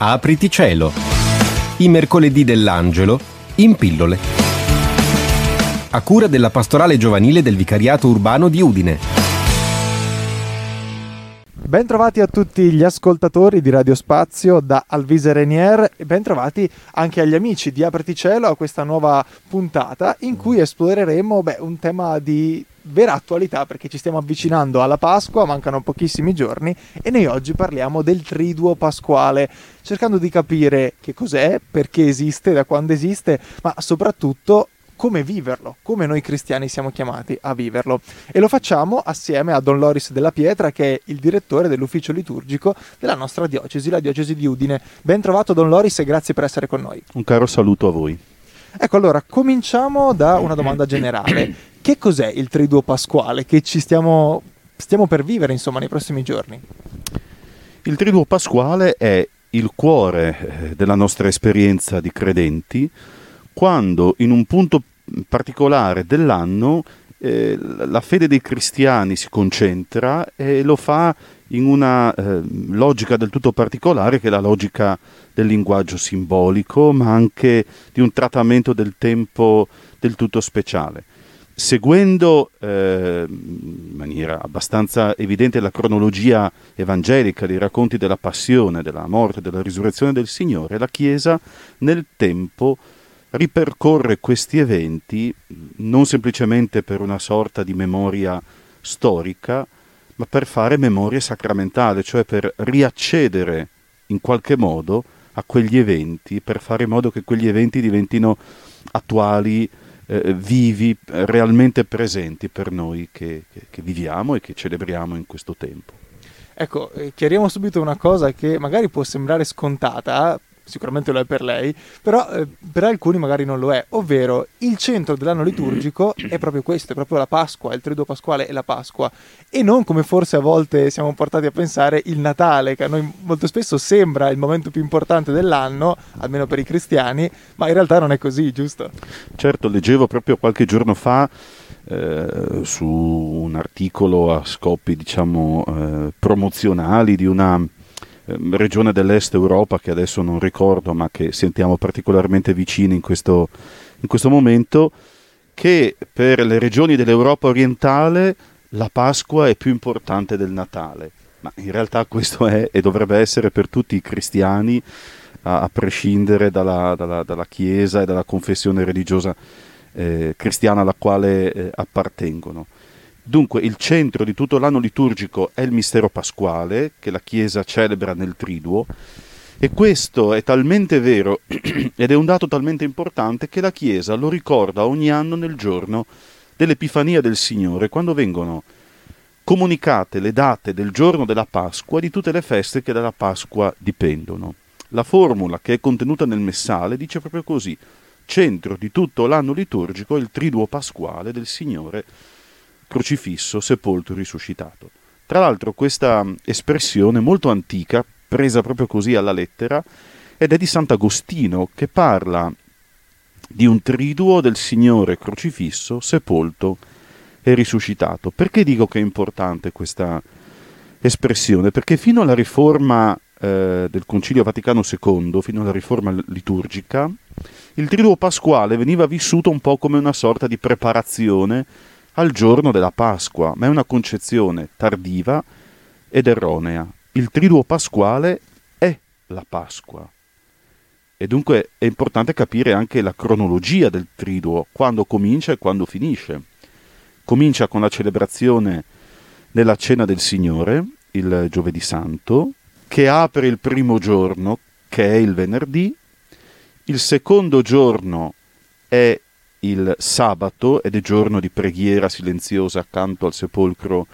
Apriti cielo. I mercoledì dell'angelo in pillole. A cura della pastorale giovanile del Vicariato Urbano di Udine. Bentrovati a tutti gli ascoltatori di Radio Spazio da Alvise Renier. E bentrovati anche agli amici di Apriti Cielo a questa nuova puntata in cui esploreremo beh, un tema di vera attualità perché ci stiamo avvicinando alla Pasqua, mancano pochissimi giorni e noi oggi parliamo del triduo pasquale, cercando di capire che cos'è, perché esiste, da quando esiste, ma soprattutto come viverlo, come noi cristiani siamo chiamati a viverlo. E lo facciamo assieme a Don Loris della Pietra, che è il direttore dell'ufficio liturgico della nostra diocesi, la diocesi di Udine. Ben trovato Don Loris e grazie per essere con noi. Un caro saluto a voi. Ecco, allora cominciamo da una domanda generale. Che cos'è il triduo pasquale che ci stiamo, stiamo per vivere, insomma, nei prossimi giorni? Il triduo pasquale è il cuore eh, della nostra esperienza di credenti quando in un punto particolare dell'anno eh, la fede dei cristiani si concentra e lo fa in una eh, logica del tutto particolare che è la logica del linguaggio simbolico, ma anche di un trattamento del tempo del tutto speciale. Seguendo eh, in maniera abbastanza evidente la cronologia evangelica dei racconti della passione, della morte, della risurrezione del Signore, la Chiesa nel tempo ripercorre questi eventi non semplicemente per una sorta di memoria storica, ma per fare memoria sacramentale, cioè per riaccedere in qualche modo a quegli eventi, per fare in modo che quegli eventi diventino attuali, eh, vivi, realmente presenti per noi che, che, viviamo e che celebriamo in questo tempo. Ecco, eh, chiariamo subito una cosa che magari può sembrare scontata, sicuramente lo è per lei, però eh, per alcuni magari non lo è, ovvero il centro dell'anno liturgico è proprio questo, è proprio la Pasqua, il triduo pasquale e la Pasqua, e non come forse a volte siamo portati a pensare il Natale, che a noi molto spesso sembra il momento più importante dell'anno, almeno per i cristiani, ma in realtà non è così, giusto? Certo, leggevo proprio qualche giorno fa eh, su un articolo a scopi diciamo eh, promozionali di una regione dell'est Europa che adesso non ricordo ma che sentiamo particolarmente vicini in questo, in questo momento, che per le regioni dell'Europa orientale la Pasqua è più importante del Natale. Ma in realtà questo è e dovrebbe essere per tutti i cristiani, a, a prescindere dalla, dalla, dalla, Chiesa e dalla confessione religiosa eh, cristiana alla quale eh, appartengono. Dunque il centro di tutto l'anno liturgico è il mistero pasquale che la Chiesa celebra nel triduo e questo è talmente vero ed è un dato talmente importante che la Chiesa lo ricorda ogni anno nel giorno dell'Epifania del Signore, quando vengono comunicate le date del giorno della Pasqua di tutte le feste che dalla Pasqua dipendono. La formula che è contenuta nel messale dice proprio così: centro di tutto l'anno liturgico è il triduo pasquale del Signore crocifisso, sepolto risuscitato. Tra l'altro questa espressione molto antica, presa proprio così alla lettera, ed è di Sant'Agostino che parla di un triduo del Signore crocifisso, sepolto e risuscitato. Perché dico che è importante questa espressione? Perché fino alla riforma eh, del Concilio Vaticano II, fino alla riforma liturgica, il triduo pasquale veniva vissuto un po' come una sorta di preparazione al giorno della Pasqua, ma è una concezione tardiva ed erronea. Il triduo pasquale è la Pasqua. E dunque è importante capire anche la cronologia del triduo, quando comincia e quando finisce. Comincia con la celebrazione della cena del Signore, il giovedì santo, che apre il primo giorno, che è il venerdì, il secondo giorno è il sabato ed è giorno di preghiera silenziosa accanto al sepolcro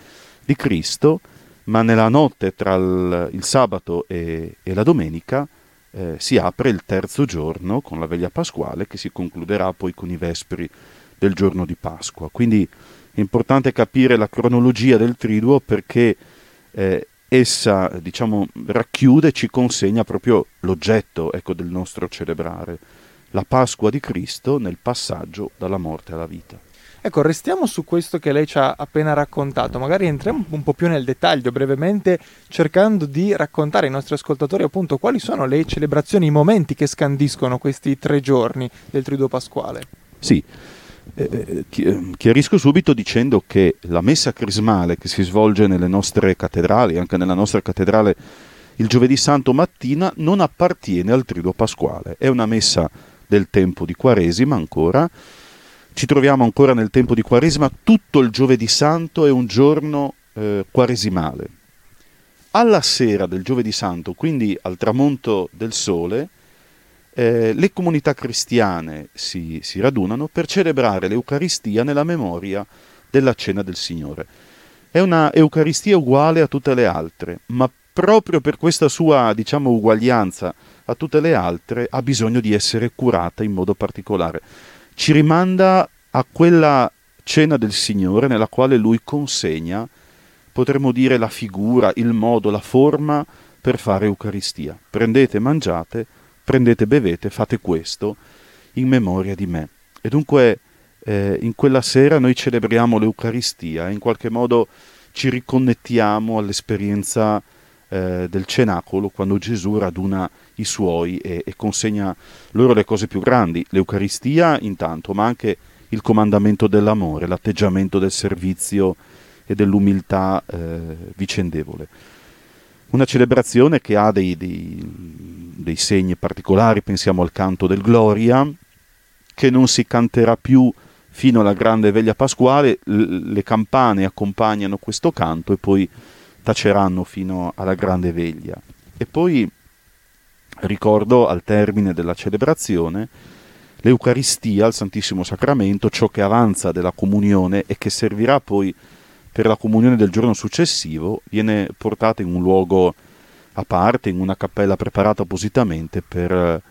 di Cristo, ma nella notte tra il, il sabato e, e, la domenica eh, si apre il terzo giorno con la veglia pasquale che si concluderà poi con i vespri del giorno di Pasqua. Quindi è importante capire la cronologia del triduo perché eh, essa diciamo, racchiude e ci consegna proprio l'oggetto ecco, del nostro celebrare la Pasqua di Cristo nel passaggio dalla morte alla vita. Ecco, restiamo su questo che lei ci ha appena raccontato, magari entriamo un po' più nel dettaglio brevemente cercando di raccontare ai nostri ascoltatori appunto quali sono le celebrazioni, i momenti che scandiscono questi tre giorni del Triduo Pasquale. Sì, eh, eh, eh, chiarisco subito dicendo che la messa crismale che si svolge nelle nostre cattedrali, anche nella nostra cattedrale il giovedì santo mattina, non appartiene al Triduo Pasquale, è una messa del tempo di Quaresima ancora. Ci troviamo ancora nel tempo di Quaresima, tutto il giovedì santo è un giorno eh, quaresimale. Alla sera del giovedì santo, quindi al tramonto del sole, eh, le comunità cristiane si, si radunano per celebrare l'Eucaristia nella memoria della cena del Signore. È una Eucaristia uguale a tutte le altre, ma proprio per questa sua, diciamo, uguaglianza a tutte le altre, ha bisogno di essere curata in modo particolare. Ci rimanda a quella cena del Signore nella quale Lui consegna, potremmo dire, la figura, il modo, la forma per fare Eucaristia. Prendete, mangiate, prendete, bevete, fate questo in memoria di me. E dunque eh, in quella sera noi celebriamo l'Eucaristia e in qualche modo ci riconnettiamo all'esperienza eh, del cenacolo quando Gesù raduna i suoi e, e, consegna loro le cose più grandi, l'Eucaristia intanto, ma anche il comandamento dell'amore, l'atteggiamento del servizio e dell'umiltà eh, vicendevole. Una celebrazione che ha dei, dei dei segni particolari, pensiamo al canto del Gloria, che non si canterà più fino alla grande veglia pasquale, le campane accompagnano questo canto e poi taceranno fino alla grande veglia. E poi ricordo al termine della celebrazione l'Eucaristia, il Santissimo Sacramento, ciò che avanza della comunione e che servirà poi per la comunione del giorno successivo, viene portato in un luogo a parte in una cappella preparata appositamente per eh,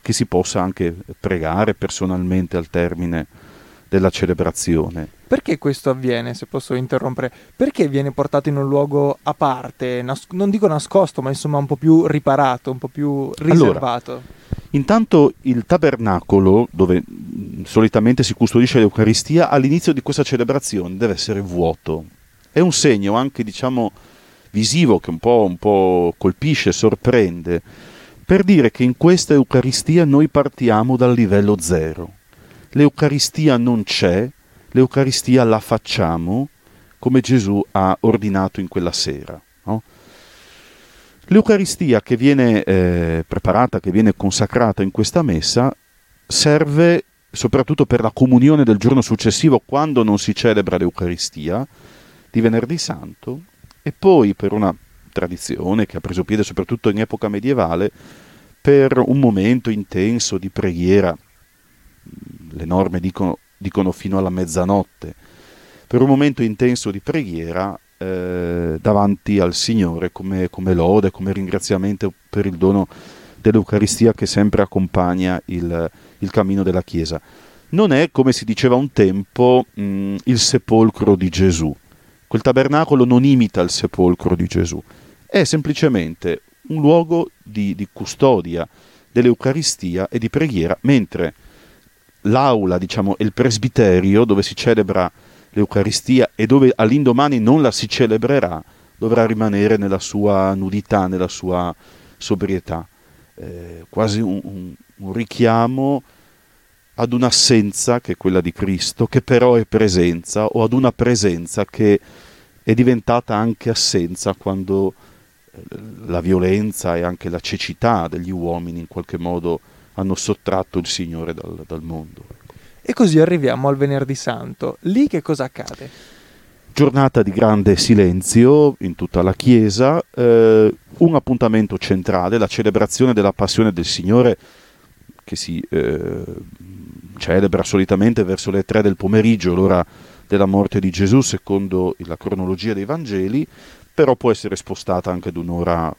che si possa anche pregare personalmente al termine della celebrazione. Perché questo avviene, se posso interrompere? Perché viene portato in un luogo a parte, nas- non dico nascosto, ma insomma un po' più riparato, un po' più riservato? Allora, intanto il tabernacolo, dove solitamente si custodisce l'Eucaristia, all'inizio di questa celebrazione deve essere vuoto. È un segno anche, diciamo, visivo che un po', un po' colpisce, sorprende, per dire che in questa Eucaristia noi partiamo dal livello zero. L'Eucaristia non c'è, l'Eucaristia la facciamo come Gesù ha ordinato in quella sera. No? L'Eucaristia che viene eh, preparata, che viene consacrata in questa messa, serve soprattutto per la comunione del giorno successivo quando non si celebra l'Eucaristia, di venerdì santo, e poi per una tradizione che ha preso piede soprattutto in epoca medievale, per un momento intenso di preghiera, le norme dicono, dicono fino alla mezzanotte, per un momento intenso di preghiera eh, davanti al Signore come, come, lode, come ringraziamento per il dono dell'Eucaristia che sempre accompagna il, il cammino della Chiesa. Non è, come si diceva un tempo, mh, il sepolcro di Gesù, Quel tabernacolo non imita il sepolcro di Gesù, è semplicemente un luogo di, di custodia dell'Eucaristia e di preghiera, mentre l'aula, diciamo, il presbiterio dove si celebra l'Eucaristia e dove all'indomani non la si celebrerà, dovrà rimanere nella sua nudità, nella sua sobrietà. Eh, quasi un, un, un richiamo ad un'assenza che è quella di Cristo, che però è presenza, o ad una presenza che è diventata anche assenza quando eh, la violenza e anche la cecità degli uomini in qualche modo hanno sottratto il Signore dal, dal mondo. E così arriviamo al venerdì santo. Lì che cosa accade? Giornata di grande silenzio in tutta la Chiesa, eh, un appuntamento centrale, la celebrazione della passione del Signore che si eh, celebra solitamente verso le tre del pomeriggio, l'ora della morte di Gesù, secondo la cronologia dei Vangeli, però può essere spostata anche ad un'ora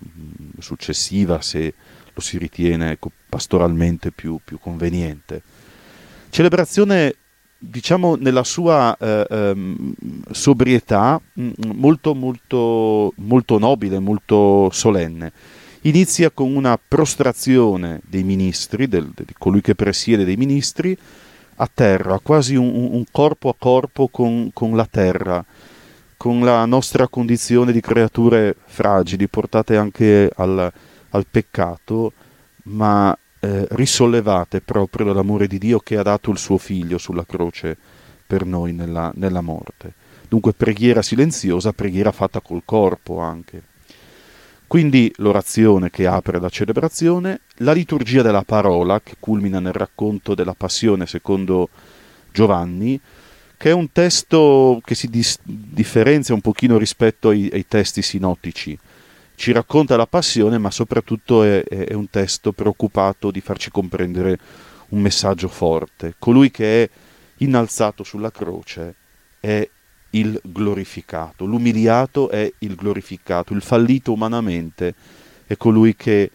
successiva se lo si ritiene ecco, pastoralmente più, più, conveniente. Celebrazione, diciamo, nella sua eh, ehm, sobrietà molto, molto, molto nobile, molto solenne inizia con una prostrazione dei ministri, del, di colui che presiede dei ministri, a terra, quasi un, un corpo a corpo con, con, la terra, con la nostra condizione di creature fragili, portate anche al, al peccato, ma eh, risollevate proprio dall'amore di Dio che ha dato il suo figlio sulla croce per noi nella, nella morte. Dunque preghiera silenziosa, preghiera fatta col corpo anche. Quindi l'orazione che apre la celebrazione, la liturgia della parola che culmina nel racconto della passione secondo Giovanni, che è un testo che si dis- differenzia un pochino rispetto ai, ai, testi sinottici. Ci racconta la passione, ma soprattutto è, è un testo preoccupato di farci comprendere un messaggio forte. Colui che è innalzato sulla croce è il glorificato, l'umiliato è il glorificato, il fallito umanamente è colui che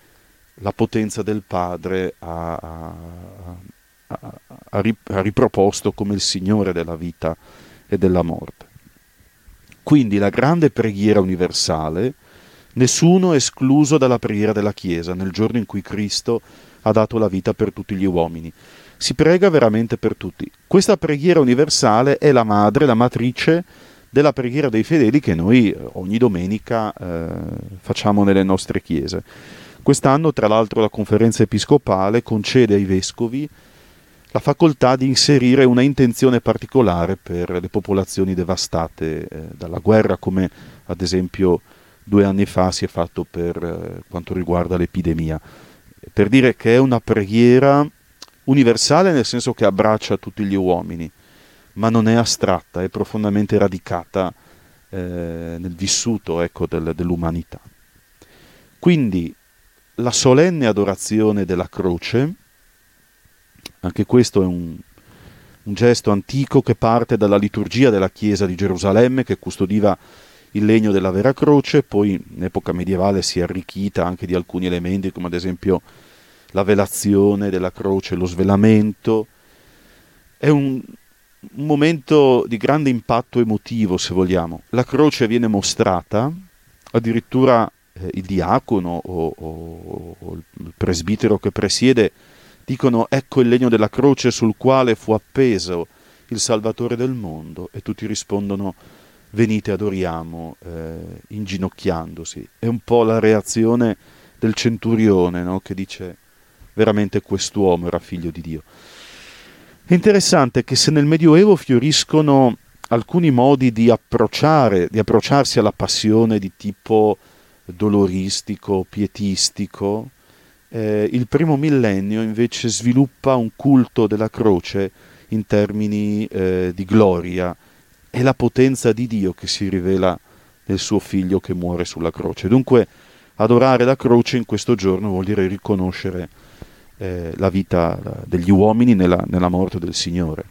la potenza del Padre ha, ha, ha, ha riproposto come il Signore della vita e della morte. Quindi la grande preghiera universale, nessuno escluso dalla preghiera della Chiesa nel giorno in cui Cristo ha dato la vita per tutti gli uomini si prega veramente per tutti. Questa preghiera universale è la madre, la matrice della preghiera dei fedeli che noi eh, ogni domenica eh, facciamo nelle nostre chiese. Quest'anno, tra l'altro, la conferenza episcopale concede ai vescovi la facoltà di inserire una intenzione particolare per le popolazioni devastate eh, dalla guerra, come ad esempio due anni fa si è fatto per eh, quanto riguarda l'epidemia, per dire che è una preghiera universale nel senso che abbraccia tutti gli uomini, ma non è astratta, è profondamente radicata eh, nel vissuto ecco, del, dell'umanità. Quindi la solenne adorazione della croce, anche questo è un, un gesto antico che parte dalla liturgia della Chiesa di Gerusalemme che custodiva il legno della vera croce, poi in epoca medievale si è arricchita anche di alcuni elementi come ad esempio la velazione della croce, lo svelamento. È un, un momento di grande impatto emotivo, se vogliamo. La croce viene mostrata, addirittura eh, il diacono o, o, o, il presbitero che presiede dicono ecco il legno della croce sul quale fu appeso il Salvatore del mondo e tutti rispondono venite adoriamo eh, inginocchiandosi. È un po' la reazione del centurione no? che dice veramente quest'uomo era figlio di Dio. È interessante che se nel Medioevo fioriscono alcuni modi di approcciare, di approcciarsi alla passione di tipo doloristico, pietistico, eh, il primo millennio invece sviluppa un culto della croce in termini eh, di gloria. È la potenza di Dio che si rivela nel suo figlio che muore sulla croce. Dunque adorare la croce in questo giorno vuol dire riconoscere eh, la vita degli uomini nella, nella morte del Signore.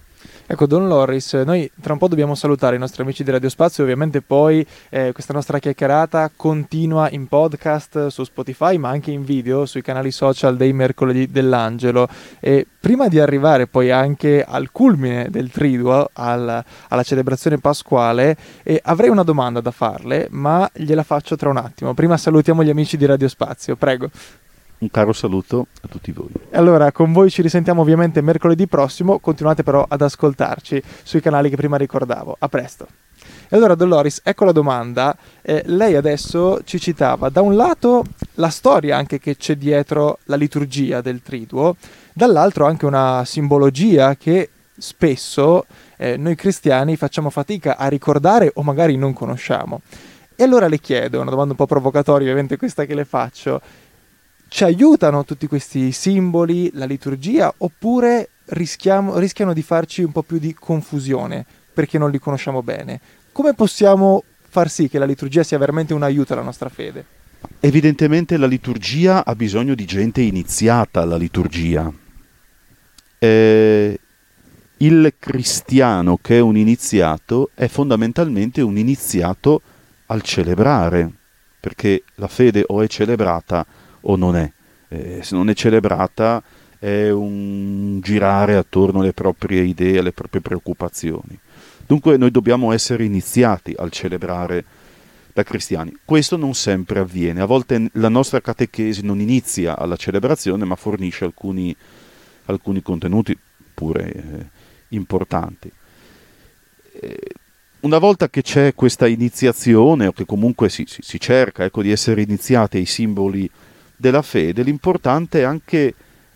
Ecco, Don Loris, noi tra un po' dobbiamo salutare i nostri amici di Radio Spazio, ovviamente poi eh, questa nostra chiacchierata continua in podcast su Spotify, ma anche in video sui canali social dei mercoledì dell'Angelo. E prima di arrivare poi anche al culmine del triduo, al, alla celebrazione pasquale, eh, avrei una domanda da farle, ma gliela faccio tra un attimo. Prima salutiamo gli amici di Radio Spazio, prego. Un caro saluto a tutti voi. Allora, con voi ci risentiamo ovviamente mercoledì prossimo, continuate però ad ascoltarci sui canali che prima ricordavo. A presto. E allora, Dolores, ecco la domanda. Eh, lei adesso ci citava da un lato la storia anche che c'è dietro la liturgia del triduo, dall'altro anche una simbologia che spesso eh, noi cristiani facciamo fatica a ricordare o magari non conosciamo. E allora le chiedo, una domanda un po' provocatoria, ovviamente questa che le faccio, ci aiutano tutti questi simboli, la liturgia, oppure rischiano di farci un po' più di confusione perché non li conosciamo bene? Come possiamo far sì che la liturgia sia veramente un aiuto alla nostra fede? Evidentemente la liturgia ha bisogno di gente iniziata alla liturgia. Eh, il cristiano che è un iniziato è fondamentalmente un iniziato al celebrare, perché la fede o è celebrata o non è. Eh, se non è celebrata è un girare attorno alle proprie idee, alle proprie preoccupazioni. Dunque noi dobbiamo essere iniziati al celebrare da cristiani. Questo non sempre avviene, a volte la nostra catechesi non inizia alla celebrazione ma fornisce alcuni, alcuni contenuti, pure eh, importanti. Eh, una volta che c'è questa iniziazione, o che comunque si, si, si cerca ecco, di essere iniziati ai simboli della fede, l'importante è anche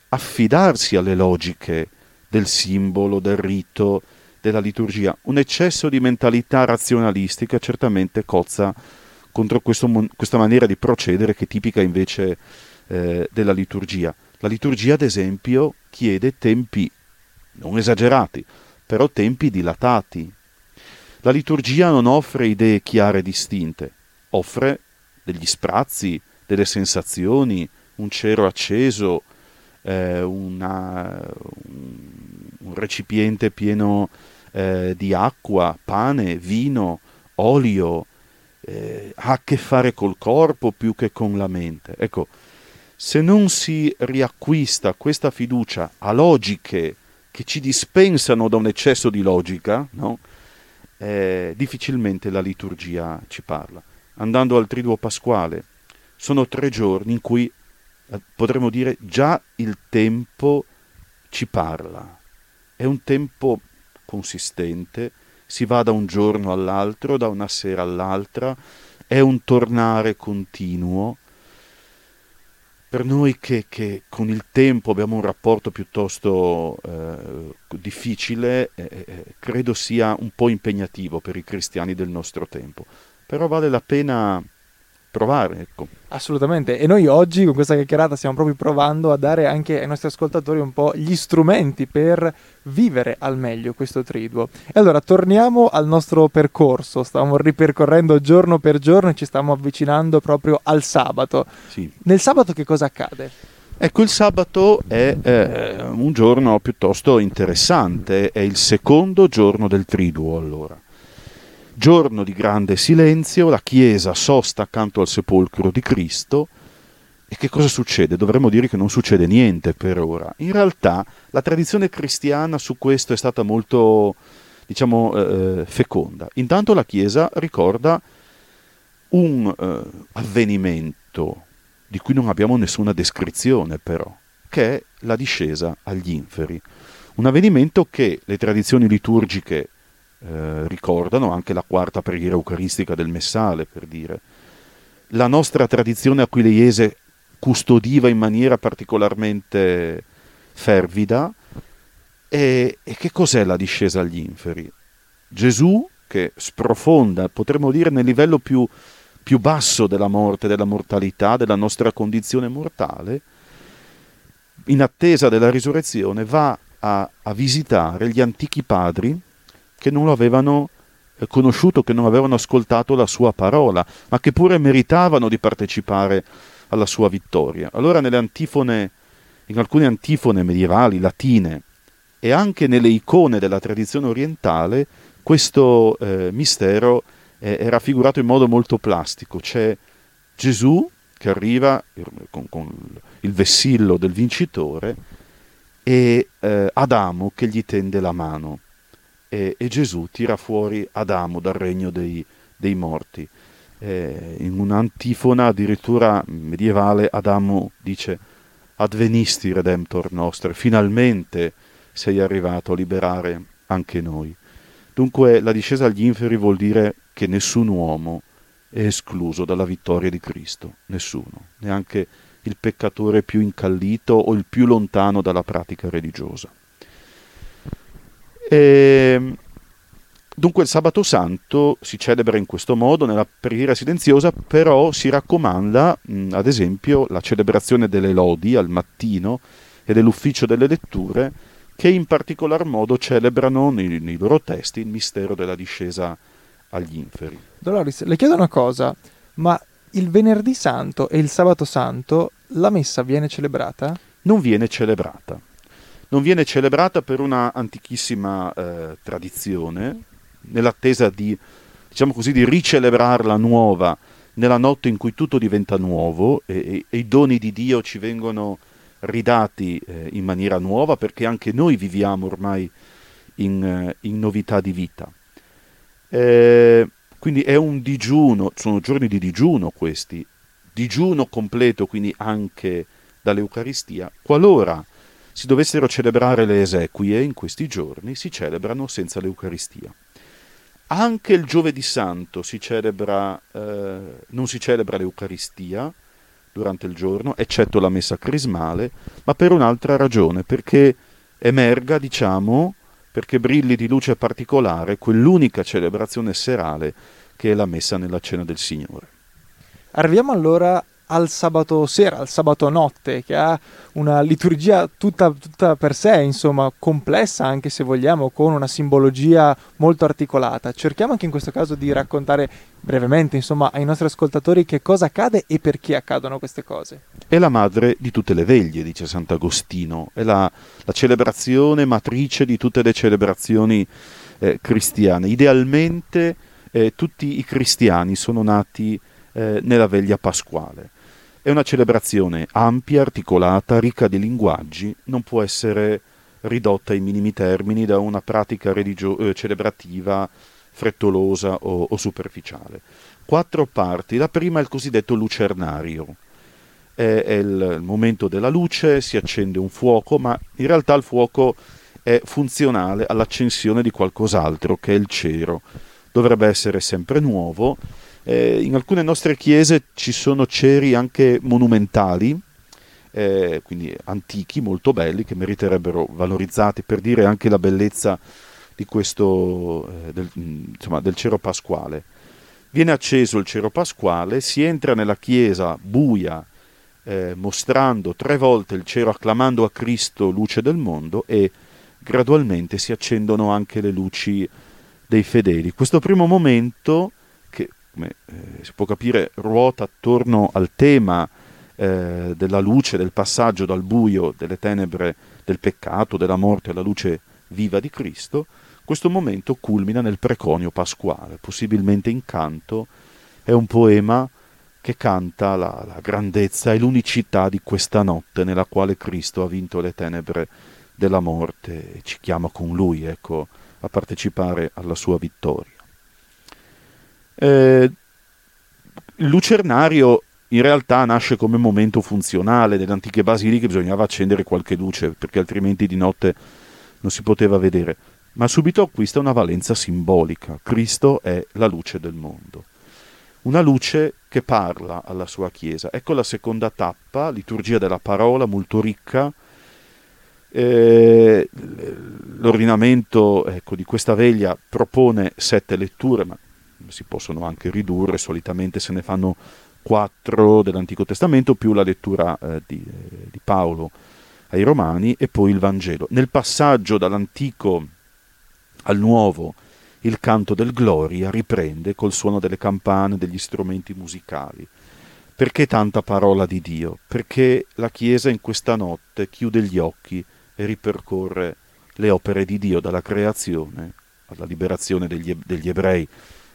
affidarsi alle logiche del simbolo, del rito, della liturgia. Un eccesso di mentalità razionalistica certamente cozza contro questo, questa maniera di procedere che è tipica invece eh, della liturgia. La liturgia, ad esempio, chiede tempi non esagerati, però tempi dilatati. La liturgia non offre idee chiare e distinte, offre degli sprazzi, delle sensazioni, un cero acceso, eh, una, un recipiente pieno eh, di acqua, pane, vino, olio, eh, ha a che fare col corpo più che con la mente. Ecco, se non si riacquista questa fiducia a logiche che ci dispensano da un eccesso di logica, no? eh, difficilmente la liturgia ci parla. Andando al triduo pasquale, sono tre giorni in cui eh, potremmo dire già il tempo ci parla. È un tempo consistente, si va da un giorno all'altro, da una sera all'altra, è un tornare continuo. Per noi che, che con il tempo abbiamo un rapporto piuttosto eh, difficile, eh, eh, credo sia un po' impegnativo per i cristiani del nostro tempo. Però vale la pena provare. Ecco. Assolutamente, e noi oggi con questa chiacchierata stiamo proprio provando a dare anche ai nostri ascoltatori un po' gli strumenti per vivere al meglio questo triduo. E allora torniamo al nostro percorso, stavamo ripercorrendo giorno per giorno e ci stiamo avvicinando proprio al sabato. Sì. Nel sabato che cosa accade? Ecco, il sabato è eh, un giorno piuttosto interessante, è il secondo giorno del triduo allora. Giorno di grande silenzio, la chiesa sosta accanto al sepolcro di Cristo. E che cosa succede? Dovremmo dire che non succede niente per ora. In realtà la tradizione cristiana su questo è stata molto, diciamo, eh, feconda. Intanto la Chiesa ricorda un eh, avvenimento di cui non abbiamo nessuna descrizione però, che è la discesa agli inferi. Un avvenimento che le tradizioni liturgiche eh, ricordano anche la quarta preghiera eucaristica del Messale, per dire. La nostra tradizione aquileiese custodiva in maniera particolarmente fervida. E, e che cos'è la discesa agli inferi? Gesù che sprofonda, potremmo dire, nel livello più, più basso della morte, della mortalità, della nostra condizione mortale, in attesa della risurrezione, va a, a visitare gli antichi padri che non lo avevano eh, conosciuto, che non avevano ascoltato la sua parola, ma che pure meritavano di partecipare alla sua vittoria. Allora nelle antifone, in alcune antifone medievali, latine, e anche nelle icone della tradizione orientale, questo eh, mistero eh, è raffigurato in modo molto plastico. C'è Gesù che arriva con, con il vessillo del vincitore e eh, Adamo che gli tende la mano e, e Gesù tira fuori Adamo dal regno dei, dei morti. Eh, in un'antifona addirittura medievale Adamo dice Advenisti Redemptor nostre, finalmente sei arrivato a liberare anche noi. Dunque la discesa agli inferi vuol dire che nessun uomo è escluso dalla vittoria di Cristo, nessuno, neanche il peccatore più incallito o il più lontano dalla pratica religiosa. E, ehm, dunque il sabato santo si celebra in questo modo, nella preghiera silenziosa, però si raccomanda, mh, ad esempio, la celebrazione delle lodi al mattino e dell'ufficio delle letture, che in particolar modo celebrano nei, nei loro testi il mistero della discesa agli inferi. Doloris, le chiedo una cosa, ma il venerdì santo e il sabato santo la messa viene celebrata? Non viene celebrata non viene celebrata per una antichissima eh, tradizione, nell'attesa di, diciamo così, di ricelebrarla nuova nella notte in cui tutto diventa nuovo e, e, e i doni di Dio ci vengono ridati eh, in maniera nuova perché anche noi viviamo ormai in, eh, in novità di vita. Eh, quindi è un digiuno, sono giorni di digiuno questi, digiuno completo quindi anche dall'Eucaristia, qualora si dovessero celebrare le esequie in questi giorni, si celebrano senza l'Eucaristia. Anche il giovedì santo si celebra, eh, non si celebra l'Eucaristia durante il giorno, eccetto la messa crismale, ma per un'altra ragione, perché emerga, diciamo, perché brilli di luce particolare quell'unica celebrazione serale che è la messa nella cena del Signore. Arriviamo allora al sabato sera, al sabato notte, che ha una liturgia tutta, tutta, per sé, insomma, complessa anche se vogliamo, con una simbologia molto articolata. Cerchiamo anche in questo caso di raccontare brevemente, insomma, ai nostri ascoltatori che cosa accade e perché accadono queste cose. È la madre di tutte le veglie, dice Sant'Agostino, è la, la celebrazione matrice di tutte le celebrazioni eh, cristiane. Idealmente eh, tutti i cristiani sono nati eh, nella veglia pasquale. È una celebrazione ampia, articolata, ricca di linguaggi, non può essere ridotta ai minimi termini da una pratica religio- eh, celebrativa frettolosa o, o superficiale. Quattro parti. La prima è il cosiddetto lucernario. È, è il, il momento della luce, si accende un fuoco, ma in realtà il fuoco è funzionale all'accensione di qualcos'altro, che è il cero. Dovrebbe essere sempre nuovo eh, in alcune nostre chiese ci sono ceri anche monumentali, eh, quindi antichi, molto belli, che meriterebbero valorizzati per dire anche la bellezza questo, eh, del, insomma, del cero pasquale. Viene acceso il cero pasquale, si entra nella chiesa buia, eh, mostrando tre volte il cero, acclamando a Cristo luce del mondo e gradualmente si accendono anche le luci dei fedeli. Questo primo momento come eh, si può capire, ruota attorno al tema eh, della luce, del passaggio dal buio, delle tenebre, del peccato, della morte alla luce viva di Cristo, questo momento culmina nel preconio pasquale, possibilmente in canto, è un poema che canta la, la grandezza e l'unicità di questa notte nella quale Cristo ha vinto le tenebre della morte e ci chiama con lui ecco, a partecipare alla sua vittoria. Eh, il lucernario in realtà nasce come momento funzionale delle antiche basiliche, bisognava accendere qualche luce perché altrimenti di notte non si poteva vedere, ma subito acquista una valenza simbolica. Cristo è la luce del mondo. Una luce che parla alla sua Chiesa. Ecco la seconda tappa, liturgia della parola, molto ricca. Eh, l'ordinamento ecco, di questa veglia propone sette letture, ma si possono anche ridurre, solitamente se ne fanno quattro dell'Antico Testamento più la lettura eh, di, eh, di Paolo ai Romani e poi il Vangelo. Nel passaggio dall'Antico al Nuovo il canto del Gloria riprende col suono delle campane, degli strumenti musicali. Perché tanta parola di Dio? Perché la Chiesa in questa notte chiude gli occhi e ripercorre le opere di Dio dalla creazione alla liberazione degli, degli ebrei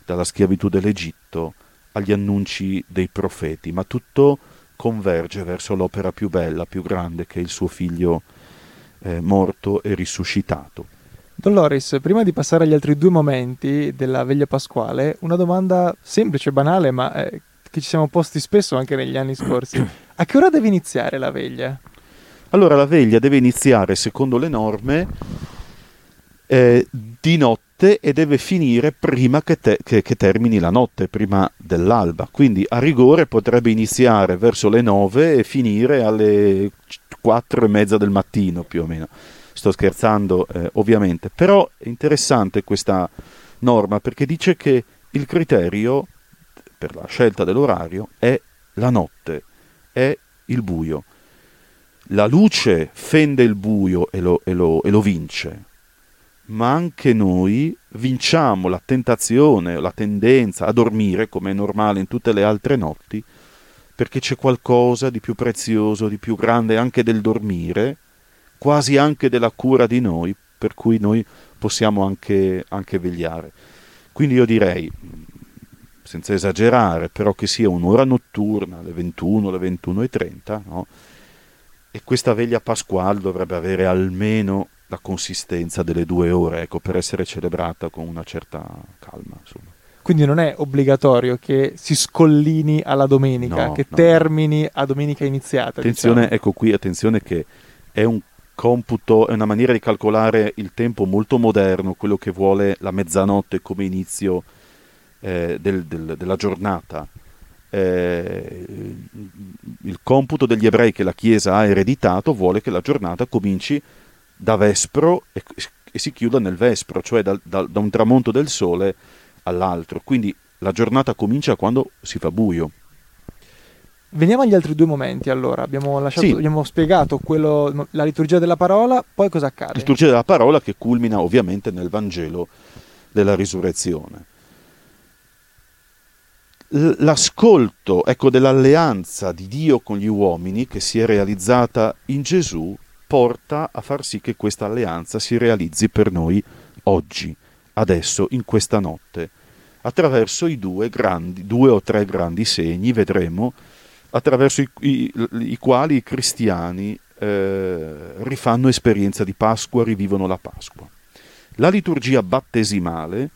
dalla schiavitù dell'Egitto agli annunci dei profeti, ma tutto converge verso l'opera più bella, più grande, che è il suo figlio eh, morto e risuscitato. Don Loris, prima di passare agli altri due momenti della veglia pasquale, una domanda semplice, banale, ma eh, che ci siamo posti spesso anche negli anni scorsi. A che ora deve iniziare la veglia? Allora, la veglia deve iniziare, secondo le norme, eh, di notte notte e deve finire prima che, te- che, che, termini la notte, prima dell'alba. Quindi a rigore potrebbe iniziare verso le 9 e finire alle 4 e mezza del mattino più o meno. Sto scherzando eh, ovviamente, però è interessante questa norma perché dice che il criterio per la scelta dell'orario è la notte, è il buio. La luce fende il buio e lo, e lo, e lo vince, ma anche noi vinciamo la tentazione, la tendenza a dormire, come è normale in tutte le altre notti, perché c'è qualcosa di più prezioso, di più grande anche del dormire, quasi anche della cura di noi, per cui noi possiamo anche, anche vegliare. Quindi io direi, senza esagerare, però che sia un'ora notturna, alle 21, alle 21.30, no? e questa veglia pasquale dovrebbe avere almeno la consistenza delle due ore, ecco, per essere celebrata con una certa calma. Insomma. Quindi non è obbligatorio che si scollini alla domenica, no, che no. termini a domenica iniziata. Attenzione, diciamo. ecco qui, attenzione che è un computo, è una maniera di calcolare il tempo molto moderno, quello che vuole la mezzanotte come inizio eh, del, del, della giornata. Eh, il computo degli ebrei che la Chiesa ha ereditato vuole che la giornata cominci da vespro e, e si chiuda nel vespro, cioè da, da, da un tramonto del sole all'altro. Quindi la giornata comincia quando si fa buio. Veniamo agli altri due momenti allora, abbiamo, lasciato, sì. abbiamo spiegato quello, la liturgia della parola, poi cosa accade? La liturgia della parola che culmina ovviamente nel Vangelo della risurrezione. L'ascolto ecco, dell'alleanza di Dio con gli uomini che si è realizzata in Gesù porta a far sì che questa alleanza si realizzi per noi oggi, adesso, in questa notte, attraverso i due, grandi, due o tre grandi segni, vedremo, attraverso i, i, i quali i cristiani eh, rifanno esperienza di Pasqua, rivivono la Pasqua. La liturgia battesimale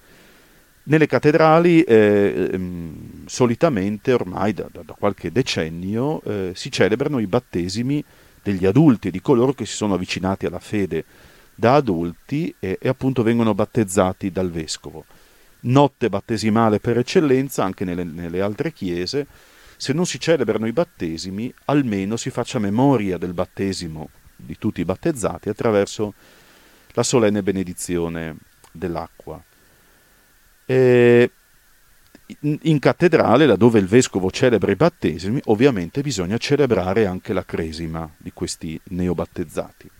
nelle cattedrali eh, ehm, solitamente ormai da, da, qualche decennio eh, si celebrano i battesimi degli adulti, di coloro che si sono avvicinati alla fede da adulti e, e appunto vengono battezzati dal vescovo. Notte battesimale per eccellenza anche nelle, nelle altre chiese, se non si celebrano i battesimi, almeno si faccia memoria del battesimo di tutti i battezzati attraverso la solenne benedizione dell'acqua. E in cattedrale, laddove il vescovo celebra i battesimi, ovviamente bisogna celebrare anche la cresima di questi neobattezzati.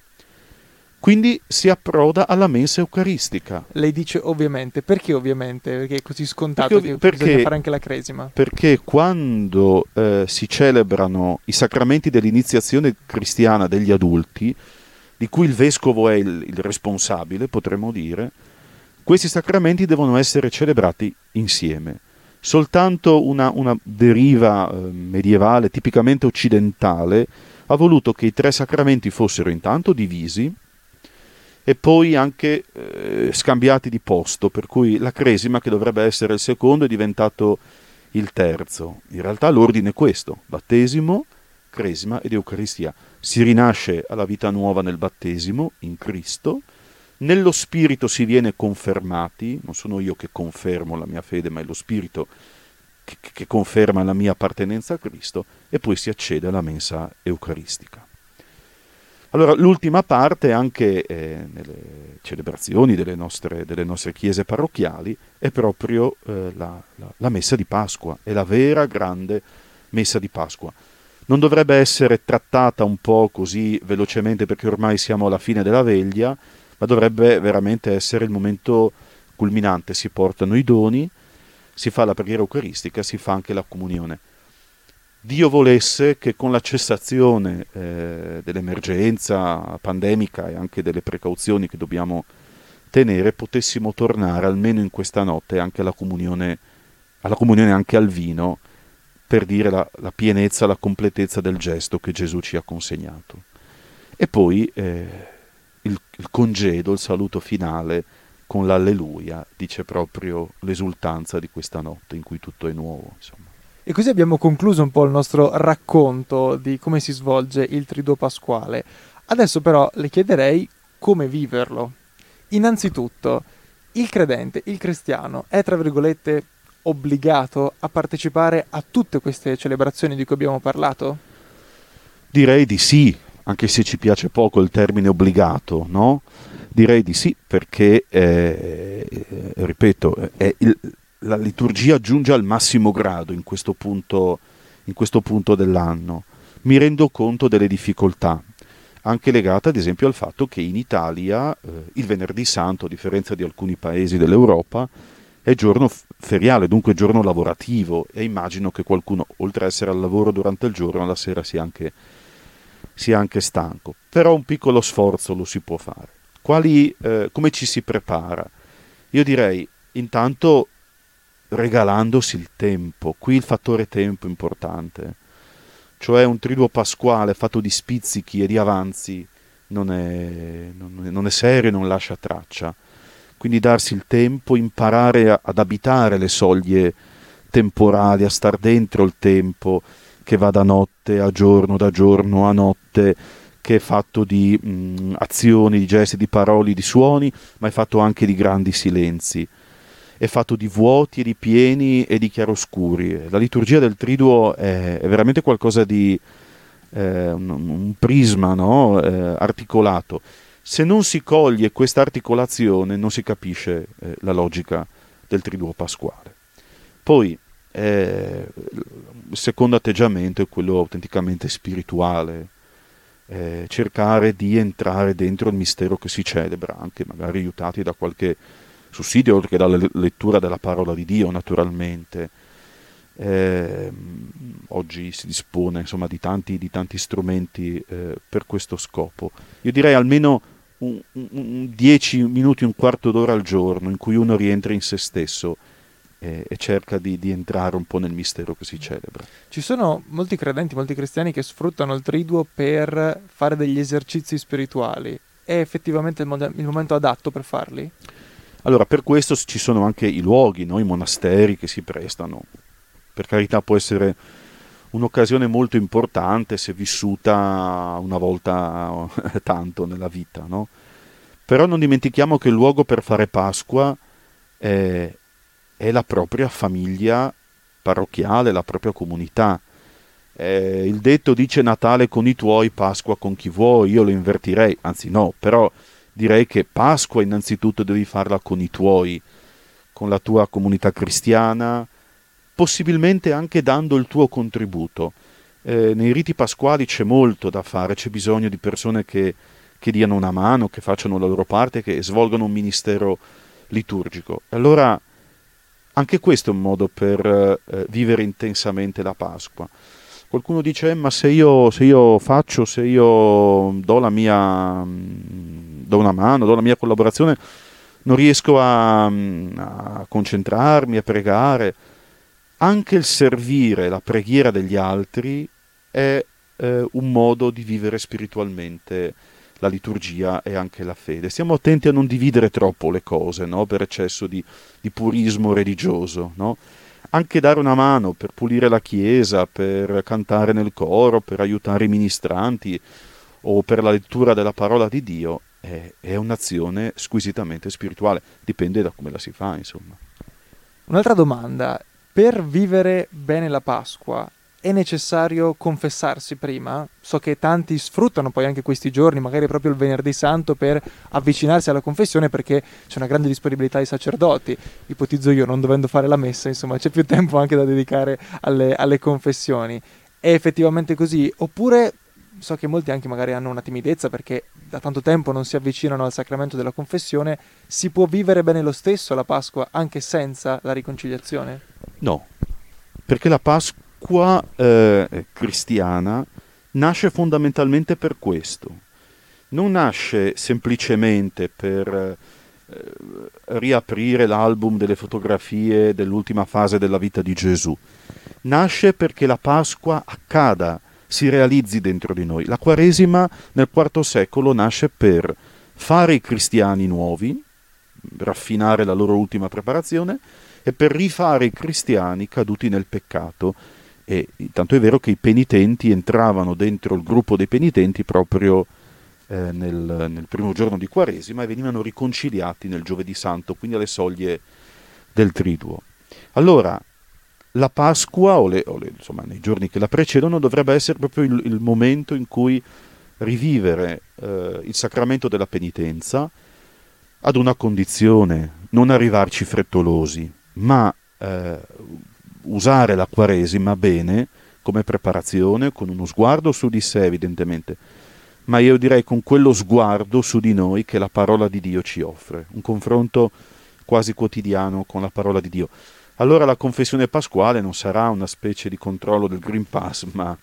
Quindi si approda alla mensa eucaristica. Lei dice ovviamente, perché ovviamente? Perché è così scontato perché, che perché, bisogna fare anche la cresima? Perché quando eh, si celebrano i sacramenti dell'iniziazione cristiana degli adulti, di cui il vescovo è il, il responsabile, potremmo dire, questi sacramenti devono essere celebrati insieme. Soltanto una, una deriva eh, medievale, tipicamente occidentale, ha voluto che i tre sacramenti fossero intanto divisi, e poi anche eh, scambiati di posto, per cui la cresima, che dovrebbe essere il secondo, è diventato il terzo. In realtà l'ordine è questo, battesimo, cresima ed Eucaristia. Si rinasce alla vita nuova nel battesimo, in Cristo, nello Spirito si viene confermati, non sono io che confermo la mia fede, ma è lo Spirito che, che conferma la mia appartenenza a Cristo, e poi si accede alla mensa eucaristica. Allora, l'ultima parte, anche eh, nelle celebrazioni delle nostre, delle nostre, chiese parrocchiali, è proprio eh, la, la, la, messa di Pasqua, è la vera grande messa di Pasqua. Non dovrebbe essere trattata un po' così velocemente perché ormai siamo alla fine della veglia, ma dovrebbe veramente essere il momento culminante. Si portano i doni, si fa la preghiera eucaristica, si fa anche la comunione. Dio volesse che con la cessazione eh, dell'emergenza pandemica e anche delle precauzioni che dobbiamo tenere, potessimo tornare almeno in questa notte anche alla comunione, alla comunione anche al vino, per dire la, la, pienezza, la completezza del gesto che Gesù ci ha consegnato. E poi eh, il, il congedo, il saluto finale con l'alleluia, dice proprio l'esultanza di questa notte in cui tutto è nuovo. Insomma. E così abbiamo concluso un po' il nostro racconto di come si svolge il Triduo Pasquale. Adesso però le chiederei come viverlo. Innanzitutto, il credente, il cristiano, è tra virgolette obbligato a partecipare a tutte queste celebrazioni di cui abbiamo parlato? Direi di sì, anche se ci piace poco il termine obbligato, no? Direi di sì, perché, eh, ripeto, il, la liturgia giunge al massimo grado in questo punto, in questo punto dell'anno. Mi rendo conto delle difficoltà, anche legate ad esempio al fatto che in Italia eh, il venerdì santo, a differenza di alcuni paesi dell'Europa, è giorno feriale, dunque giorno lavorativo e immagino che qualcuno, oltre ad essere al lavoro durante il giorno, alla sera sia anche, sia anche stanco. Però un piccolo sforzo lo si può fare. Quali, eh, come ci si prepara? Io direi intanto regalandosi il tempo. Qui il fattore tempo è importante. Cioè un triduo pasquale fatto di spizzichi e di avanzi non è, non è serio e non lascia traccia. Quindi darsi il tempo, imparare a, ad abitare le soglie temporali, a star dentro il tempo che va da notte a giorno, da giorno a notte, che è fatto di mh, azioni, di gesti, di parole, di suoni, ma è fatto anche di grandi silenzi. È fatto di vuoti e di pieni e di chiaroscuri. La liturgia del triduo è, è veramente qualcosa di eh, un, un, prisma no? eh, articolato. Se non si coglie questa articolazione non si capisce eh, la logica del triduo pasquale. Poi eh, il secondo atteggiamento è quello autenticamente spirituale, eh, cercare di entrare dentro il mistero che si celebra, anche magari aiutati da qualche sussidio, oltre che dalla lettura della parola di Dio, naturalmente. Eh, oggi si dispone insomma, di, tanti, di tanti strumenti eh, per questo scopo. Io direi almeno 10 minuti, un quarto d'ora al giorno in cui uno rientra in se stesso e, e cerca di, di, entrare un po' nel mistero che si celebra. Ci sono molti credenti, molti cristiani che sfruttano il triduo per fare degli esercizi spirituali. È effettivamente il, mod- il momento adatto per farli? Allora, per questo ci sono anche i luoghi, no? i monasteri che si prestano. Per carità può essere un'occasione molto importante se vissuta una volta tanto nella vita, no? Però non dimentichiamo che il luogo per fare Pasqua è, è la propria famiglia parrocchiale, la propria comunità. Eh, il detto dice Natale con i tuoi, Pasqua con chi vuoi, io lo invertirei, anzi no, però direi che Pasqua innanzitutto devi farla con i tuoi, con la tua comunità cristiana, possibilmente anche dando il tuo contributo. Eh, nei riti pasquali c'è molto da fare, c'è bisogno di persone che, che diano una mano, che facciano la loro parte, che svolgano un ministero liturgico. Allora anche questo è un modo per eh, vivere intensamente la Pasqua. Qualcuno dice, eh, ma se io, se io, faccio, se io do la mia, mm, do una mano, do la mia collaborazione, non riesco a, mm, a concentrarmi, a pregare. Anche il servire la preghiera degli altri è eh, un modo di vivere spiritualmente la liturgia e anche la fede. Stiamo attenti a non dividere troppo le cose no? per eccesso di, di purismo religioso. No? Anche dare una mano per pulire la chiesa, per cantare nel coro, per aiutare i ministranti o per la lettura della parola di Dio è, è un'azione squisitamente spirituale, dipende da come la si fa, insomma. Un'altra domanda, per vivere bene la Pasqua è necessario confessarsi prima? So che tanti sfruttano poi anche questi giorni, magari proprio il venerdì santo, per avvicinarsi alla confessione perché c'è una grande disponibilità di sacerdoti. Ipotizzo io, non dovendo fare la messa, insomma, c'è più tempo anche da dedicare alle, alle confessioni. È effettivamente così? Oppure so che molti anche magari hanno una timidezza perché da tanto tempo non si avvicinano al sacramento della confessione, si può vivere bene lo stesso la Pasqua anche senza la riconciliazione? No, perché la Pasqua l'acqua eh, cristiana nasce fondamentalmente per questo. Non nasce semplicemente per eh, riaprire l'album delle fotografie dell'ultima fase della vita di Gesù. Nasce perché la Pasqua accada, si realizzi dentro di noi. La Quaresima nel IV secolo nasce per fare i cristiani nuovi, raffinare la loro ultima preparazione, e per rifare i cristiani caduti nel peccato e tanto è vero che i penitenti entravano dentro il gruppo dei penitenti proprio eh, nel, nel, primo giorno di Quaresima e venivano riconciliati nel giovedì santo, quindi alle soglie del triduo. Allora, la Pasqua, o, le, o le, insomma, nei giorni che la precedono, dovrebbe essere proprio il, il momento in cui rivivere eh, il sacramento della penitenza ad una condizione, non arrivarci frettolosi, ma eh, usare la Quaresima bene come preparazione, con uno sguardo su di sé evidentemente, ma io direi con quello sguardo su di noi che la parola di Dio ci offre, un confronto quasi quotidiano con la parola di Dio. Allora la confessione pasquale non sarà una specie di controllo del Green Pass, ma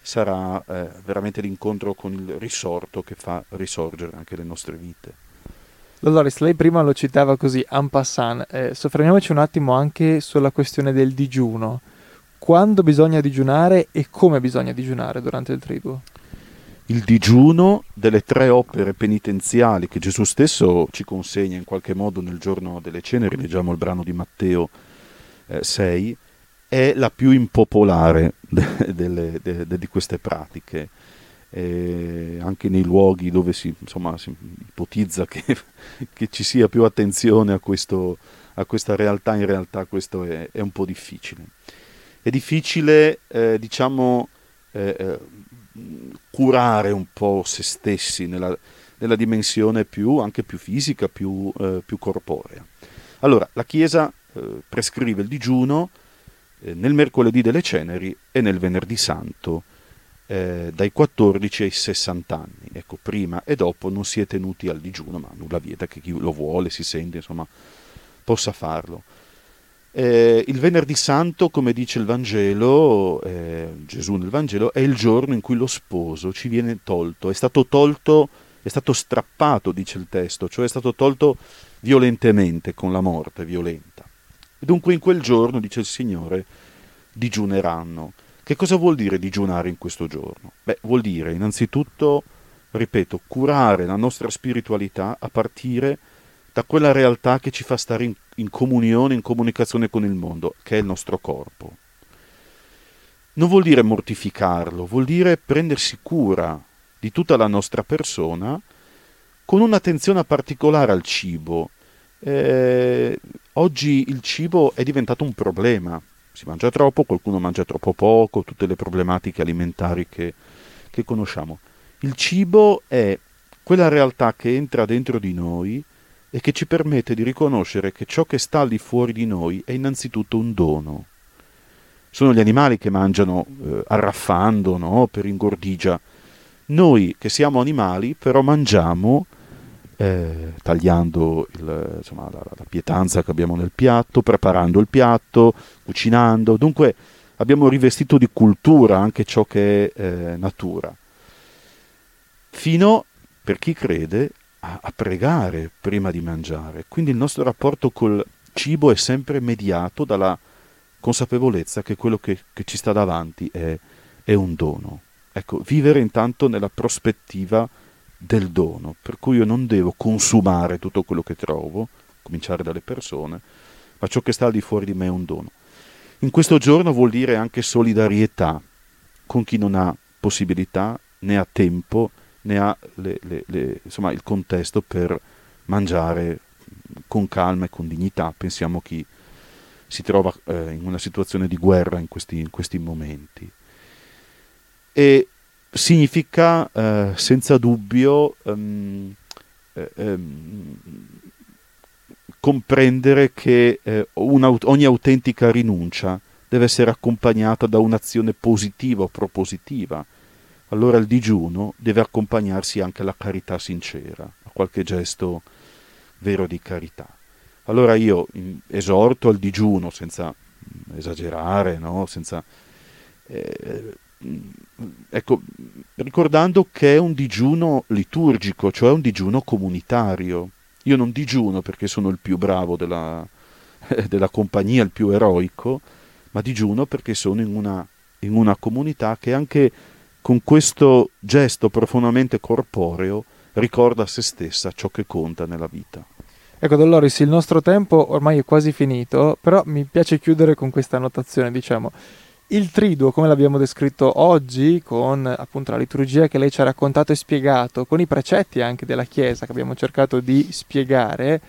sarà eh, veramente l'incontro con il risorto che fa risorgere anche le nostre vite. Dolores, lei prima lo citava così, en passant. Eh, soffermiamoci un attimo anche sulla questione del digiuno. Quando bisogna digiunare e come bisogna digiunare durante il triduo? Il digiuno delle tre opere penitenziali che Gesù stesso ci consegna in qualche modo nel giorno delle cene, rileggiamo il brano di Matteo eh, 6, è la più impopolare de, de, de, di queste pratiche eh, anche nei luoghi dove si, insomma, si ipotizza che, che, ci sia più attenzione a, questo, a, questa realtà, in realtà questo è, è, un po' difficile. È difficile, eh, diciamo, eh, eh curare un po' se stessi nella, nella dimensione più, anche più fisica, più, eh, più corporea. Allora, la Chiesa eh, prescrive il digiuno nel mercoledì delle ceneri e nel venerdì santo eh, dai 14 ai 60 anni. Ecco, prima e dopo non si è tenuti al digiuno, ma nulla vieta che chi lo vuole, si sente, insomma, possa farlo. Eh, il venerdì santo, come dice il Vangelo, eh, Gesù nel Vangelo, è il giorno in cui lo sposo ci viene tolto, è stato tolto, è stato strappato, dice il testo, cioè è stato tolto violentemente, con la morte violenta. Dunque in quel giorno, dice il Signore, digiuneranno. Che cosa vuol dire digiunare in questo giorno? Beh, vuol dire innanzitutto, ripeto, curare la nostra spiritualità a partire da quella realtà che ci fa stare in, in comunione, in comunicazione con il mondo, che è il nostro corpo. Non vuol dire mortificarlo, vuol dire prendersi cura di tutta la nostra persona con un'attenzione particolare al cibo. Eh, oggi il cibo è diventato un problema si mangia troppo, qualcuno mangia troppo poco, tutte le problematiche alimentari che, che conosciamo. Il cibo è quella realtà che entra dentro di noi e che ci permette di riconoscere che ciò che sta di fuori di noi è innanzitutto un dono. Sono gli animali che mangiano eh, arraffando, no? per ingordigia. Noi che siamo animali però mangiamo eh, tagliando il, insomma, la, la, pietanza che abbiamo nel piatto, preparando il piatto, cucinando. Dunque abbiamo rivestito di cultura anche ciò che è eh, natura. Fino, per chi crede, a, a pregare prima di mangiare. Quindi il nostro rapporto col cibo è sempre mediato dalla consapevolezza che quello che, che ci sta davanti è, è un dono. Ecco, vivere intanto nella prospettiva del dono, per cui io non devo consumare tutto quello che trovo, cominciare dalle persone, ma ciò che sta al di fuori di me è un dono. In questo giorno vuol dire anche solidarietà con chi non ha possibilità, né ha tempo, né ha le, le, le, insomma, il contesto per mangiare con calma e con dignità. Pensiamo a chi si trova eh, in una situazione di guerra in questi, in questi momenti. E significa eh, senza dubbio um, eh, um, comprendere che eh, ogni autentica rinuncia deve essere accompagnata da un'azione positiva o propositiva. Allora il digiuno deve accompagnarsi anche alla carità sincera, a qualche gesto vero di carità. Allora io esorto al digiuno senza esagerare, no? senza, eh, ecco, ricordando che è un digiuno liturgico, cioè un digiuno comunitario. Io non digiuno perché sono il più bravo della, della compagnia, il più eroico, ma digiuno perché sono in una, in una comunità che anche con questo gesto profondamente corporeo ricorda a se stessa ciò che conta nella vita. Ecco, Dolores, il nostro tempo ormai è quasi finito, però mi piace chiudere con questa annotazione, diciamo. Il triduo, come l'abbiamo descritto oggi, con appunto la liturgia che lei ci ha raccontato e spiegato, con i precetti anche della Chiesa che abbiamo cercato di spiegare,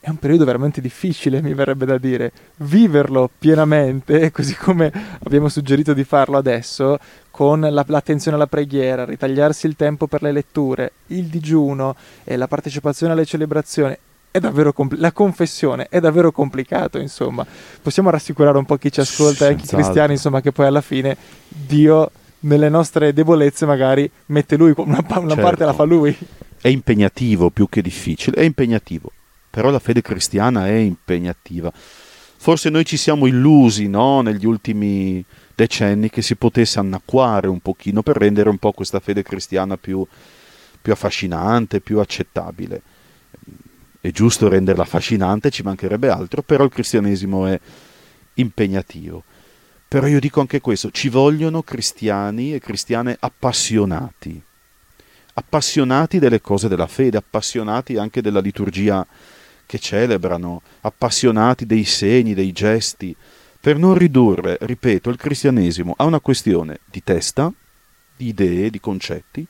è un periodo veramente difficile, mi verrebbe da dire. Viverlo pienamente, così come abbiamo suggerito di farlo adesso, con la, l'attenzione alla preghiera, ritagliarsi il tempo per le letture, il digiuno e la partecipazione alle celebrazioni, è davvero compl- la confessione è davvero complicato, insomma. Possiamo rassicurare un po' chi ci ascolta e anche i cristiani, insomma, che poi alla fine Dio nelle nostre debolezze magari mette lui una, una certo. parte la fa lui. È impegnativo più che difficile, è impegnativo. Però la fede cristiana è impegnativa. Forse noi ci siamo illusi, no, negli ultimi decenni che si potesse annacquare un pochino per rendere un po' questa fede cristiana più, più affascinante, più accettabile è giusto renderla affascinante, ci mancherebbe altro, però il cristianesimo è impegnativo. Però io dico anche questo, ci vogliono cristiani e cristiane appassionati, appassionati delle cose della fede, appassionati anche della liturgia che celebrano, appassionati dei segni, dei gesti, per non ridurre, ripeto, il cristianesimo a una questione di testa, di idee, di concetti,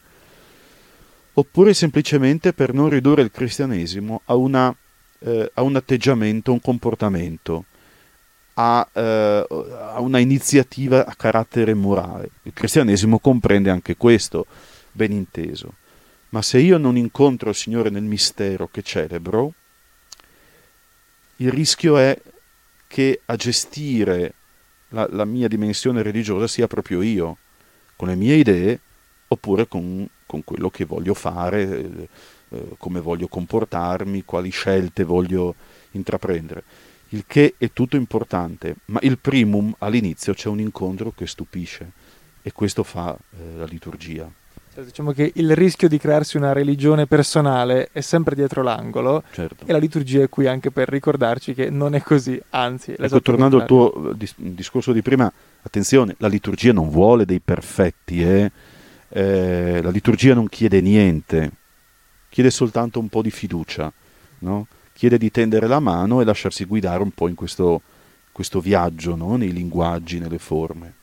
oppure semplicemente per non ridurre il cristianesimo a, una, eh, a un atteggiamento, un comportamento, a, eh, a, una iniziativa a carattere morale. Il cristianesimo comprende anche questo, ben inteso. Ma se io non incontro il Signore nel mistero che celebro, il rischio è che a gestire la, la mia dimensione religiosa sia proprio io, con le mie idee oppure con, con quello che voglio fare, eh, eh, come voglio comportarmi, quali scelte voglio intraprendere. Il che è tutto importante, ma il primum all'inizio c'è un incontro che stupisce e questo fa eh, la liturgia. Cioè, diciamo che il rischio di crearsi una religione personale è sempre dietro l'angolo certo. e la liturgia è qui anche per ricordarci che non è così, anzi... Ecco, tornando al tuo dis- discorso di prima, attenzione, la liturgia non vuole dei perfetti, eh? Eh, la liturgia non chiede niente, chiede soltanto un po' di fiducia, no? chiede di tendere la mano e lasciarsi guidare un po' in questo, questo viaggio no? nei linguaggi, nelle forme.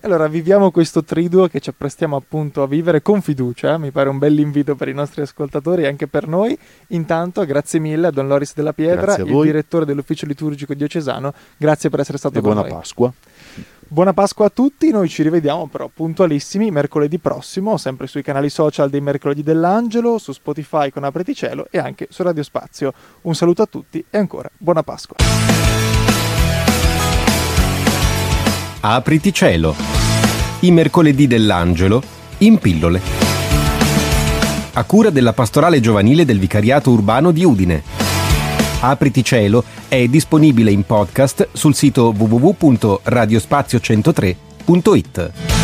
Allora, viviamo questo triduo che ci apprestiamo appunto a vivere con fiducia, mi pare un bel invito per i nostri ascoltatori e anche per noi. Intanto, grazie mille a Don Loris della Pietra, il direttore dell'ufficio liturgico diocesano, grazie per essere stato e con buona noi. Buona Pasqua. Buona Pasqua a tutti, noi ci rivediamo però puntualissimi mercoledì prossimo, sempre sui canali social dei Mercoledì dell'Angelo, su Spotify con Apriticello e anche su Radio Spazio. Un saluto a tutti e ancora buona Pasqua. Apriti cielo. I mercoledì dell'angelo in pillole. A cura della pastorale giovanile del Vicariato Urbano di Udine. Apriti cielo è disponibile in podcast sul sito www.radiospazio103.it.